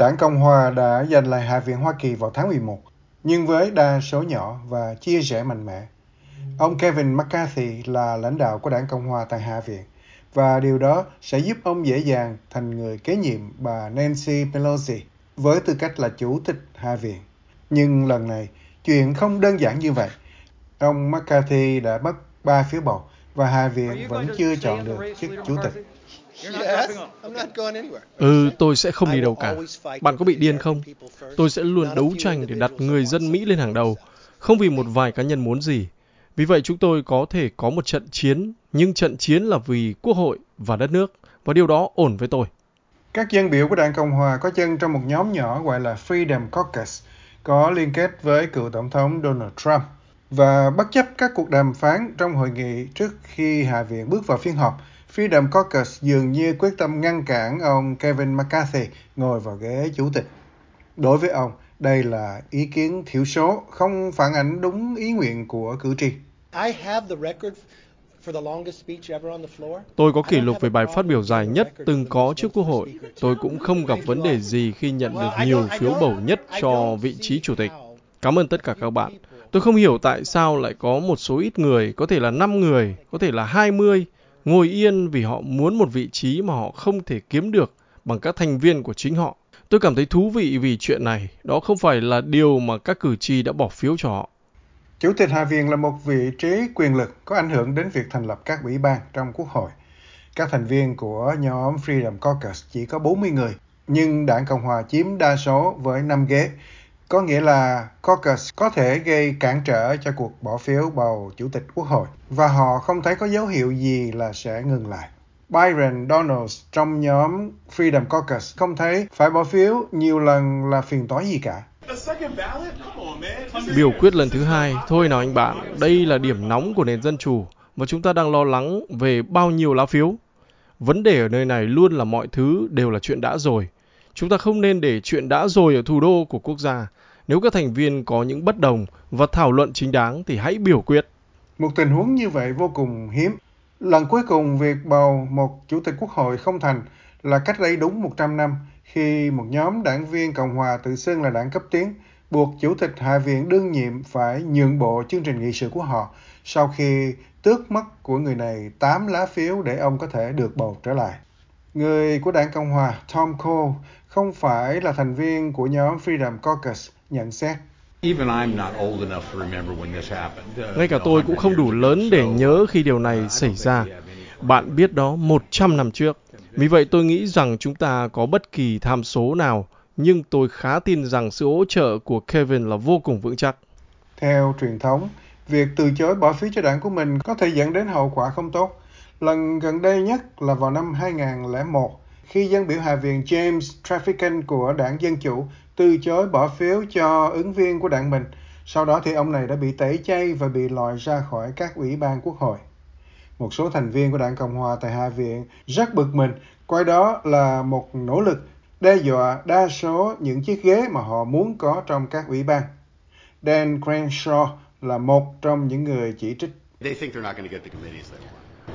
Đảng Cộng Hòa đã giành lại Hạ viện Hoa Kỳ vào tháng 11, nhưng với đa số nhỏ và chia rẽ mạnh mẽ. Ông Kevin McCarthy là lãnh đạo của Đảng Cộng Hòa tại Hạ viện, và điều đó sẽ giúp ông dễ dàng thành người kế nhiệm bà Nancy Pelosi với tư cách là chủ tịch Hạ viện. Nhưng lần này, chuyện không đơn giản như vậy. Ông McCarthy đã mất 3 phiếu bầu và Hạ viện vẫn chưa chọn được chức chủ tịch. Ừ, tôi sẽ không đi đâu cả. Bạn có bị điên không? Tôi sẽ luôn đấu tranh để đặt người dân Mỹ lên hàng đầu, không vì một vài cá nhân muốn gì. Vì vậy chúng tôi có thể có một trận chiến, nhưng trận chiến là vì quốc hội và đất nước, và điều đó ổn với tôi. Các dân biểu của Đảng Cộng Hòa có chân trong một nhóm nhỏ gọi là Freedom Caucus, có liên kết với cựu Tổng thống Donald Trump. Và bất chấp các cuộc đàm phán trong hội nghị trước khi Hạ viện bước vào phiên họp, Freedom Caucus dường như quyết tâm ngăn cản ông Kevin McCarthy ngồi vào ghế chủ tịch. Đối với ông, đây là ý kiến thiểu số, không phản ánh đúng ý nguyện của cử tri. Tôi có kỷ lục về bài phát biểu dài nhất từng có trước Quốc hội. Tôi cũng không gặp vấn đề gì khi nhận được nhiều phiếu bầu nhất cho vị trí chủ tịch. Cảm ơn tất cả các bạn. Tôi không hiểu tại sao lại có một số ít người, có thể là 5 người, có thể là 20, ngồi yên vì họ muốn một vị trí mà họ không thể kiếm được bằng các thành viên của chính họ. Tôi cảm thấy thú vị vì chuyện này, đó không phải là điều mà các cử tri đã bỏ phiếu cho họ. Chủ tịch Hạ viện là một vị trí quyền lực có ảnh hưởng đến việc thành lập các ủy ban trong Quốc hội. Các thành viên của nhóm Freedom Caucus chỉ có 40 người, nhưng đảng Cộng hòa chiếm đa số với 5 ghế. Có nghĩa là caucus có thể gây cản trở cho cuộc bỏ phiếu bầu chủ tịch Quốc hội và họ không thấy có dấu hiệu gì là sẽ ngừng lại. Byron Donalds trong nhóm Freedom Caucus không thấy phải bỏ phiếu nhiều lần là phiền toái gì cả. Biểu quyết lần thứ hai, thôi nào anh bạn, đây là điểm nóng của nền dân chủ và chúng ta đang lo lắng về bao nhiêu lá phiếu. Vấn đề ở nơi này luôn là mọi thứ đều là chuyện đã rồi. Chúng ta không nên để chuyện đã rồi ở thủ đô của quốc gia. Nếu các thành viên có những bất đồng và thảo luận chính đáng thì hãy biểu quyết. Một tình huống như vậy vô cùng hiếm. Lần cuối cùng việc bầu một chủ tịch quốc hội không thành là cách đây đúng 100 năm khi một nhóm đảng viên Cộng hòa tự xưng là đảng cấp tiến buộc Chủ tịch Hạ viện đương nhiệm phải nhượng bộ chương trình nghị sự của họ sau khi tước mất của người này 8 lá phiếu để ông có thể được bầu trở lại. Người của đảng Cộng hòa Tom Cole không phải là thành viên của nhóm Freedom Caucus nhận xét. Ngay cả tôi cũng không đủ lớn để nhớ khi điều này xảy ra. Bạn biết đó 100 năm trước. Vì vậy tôi nghĩ rằng chúng ta có bất kỳ tham số nào, nhưng tôi khá tin rằng sự hỗ trợ của Kevin là vô cùng vững chắc. Theo truyền thống, việc từ chối bỏ phiếu cho đảng của mình có thể dẫn đến hậu quả không tốt. Lần gần đây nhất là vào năm 2001, khi dân biểu Hạ viện James Traficant của đảng Dân Chủ từ chối bỏ phiếu cho ứng viên của đảng mình. Sau đó thì ông này đã bị tẩy chay và bị loại ra khỏi các ủy ban quốc hội. Một số thành viên của đảng Cộng hòa tại Hạ viện rất bực mình, coi đó là một nỗ lực đe dọa đa số những chiếc ghế mà họ muốn có trong các ủy ban. Dan Crenshaw là một trong những người chỉ trích.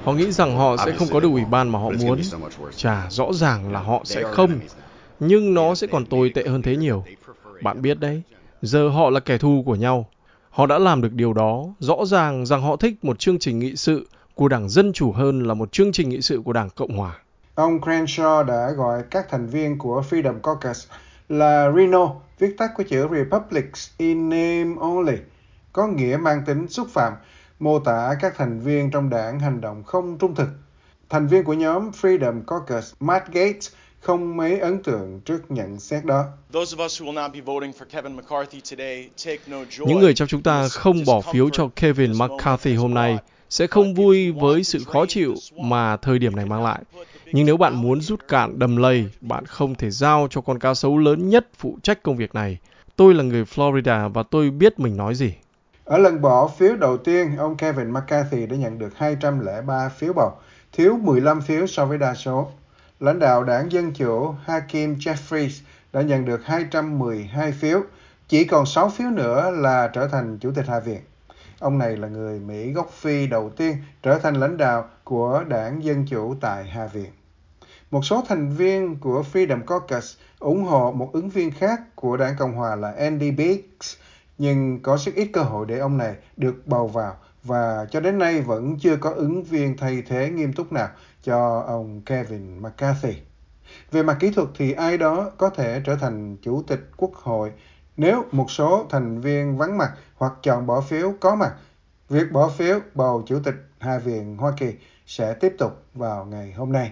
Họ nghĩ rằng họ sẽ không có được ủy ban mà họ muốn. Chà, rõ ràng là họ sẽ không. Nhưng nó sẽ còn tồi tệ hơn thế nhiều. Bạn biết đấy, giờ họ là kẻ thù của nhau. Họ đã làm được điều đó, rõ ràng rằng họ thích một chương trình nghị sự của Đảng Dân Chủ hơn là một chương trình nghị sự của Đảng Cộng Hòa. Ông Crenshaw đã gọi các thành viên của Freedom Caucus là Reno, viết tắt của chữ Republics in name only, có nghĩa mang tính xúc phạm, mô tả các thành viên trong đảng hành động không trung thực. Thành viên của nhóm Freedom Caucus, Matt Gates, không mấy ấn tượng trước nhận xét đó. Những người trong chúng ta không bỏ phiếu cho Kevin McCarthy hôm nay sẽ không vui với sự khó chịu mà thời điểm này mang lại. Nhưng nếu bạn muốn rút cạn đầm lầy, bạn không thể giao cho con cá sấu lớn nhất phụ trách công việc này. Tôi là người Florida và tôi biết mình nói gì. Ở lần bỏ phiếu đầu tiên, ông Kevin McCarthy đã nhận được 203 phiếu bầu, thiếu 15 phiếu so với đa số. Lãnh đạo đảng Dân Chủ Hakim Jeffries đã nhận được 212 phiếu, chỉ còn 6 phiếu nữa là trở thành Chủ tịch Hạ viện. Ông này là người Mỹ gốc Phi đầu tiên trở thành lãnh đạo của đảng Dân Chủ tại Hạ viện. một số thành viên của Freedom Caucus ủng hộ một ứng viên khác của đảng Cộng hòa là Andy Biggs, nhưng có rất ít cơ hội để ông này được bầu vào và cho đến nay vẫn chưa có ứng viên thay thế nghiêm túc nào cho ông Kevin McCarthy. Về mặt kỹ thuật thì ai đó có thể trở thành chủ tịch quốc hội nếu một số thành viên vắng mặt hoặc chọn bỏ phiếu có mặt. Việc bỏ phiếu bầu chủ tịch Hạ viện Hoa Kỳ sẽ tiếp tục vào ngày hôm nay.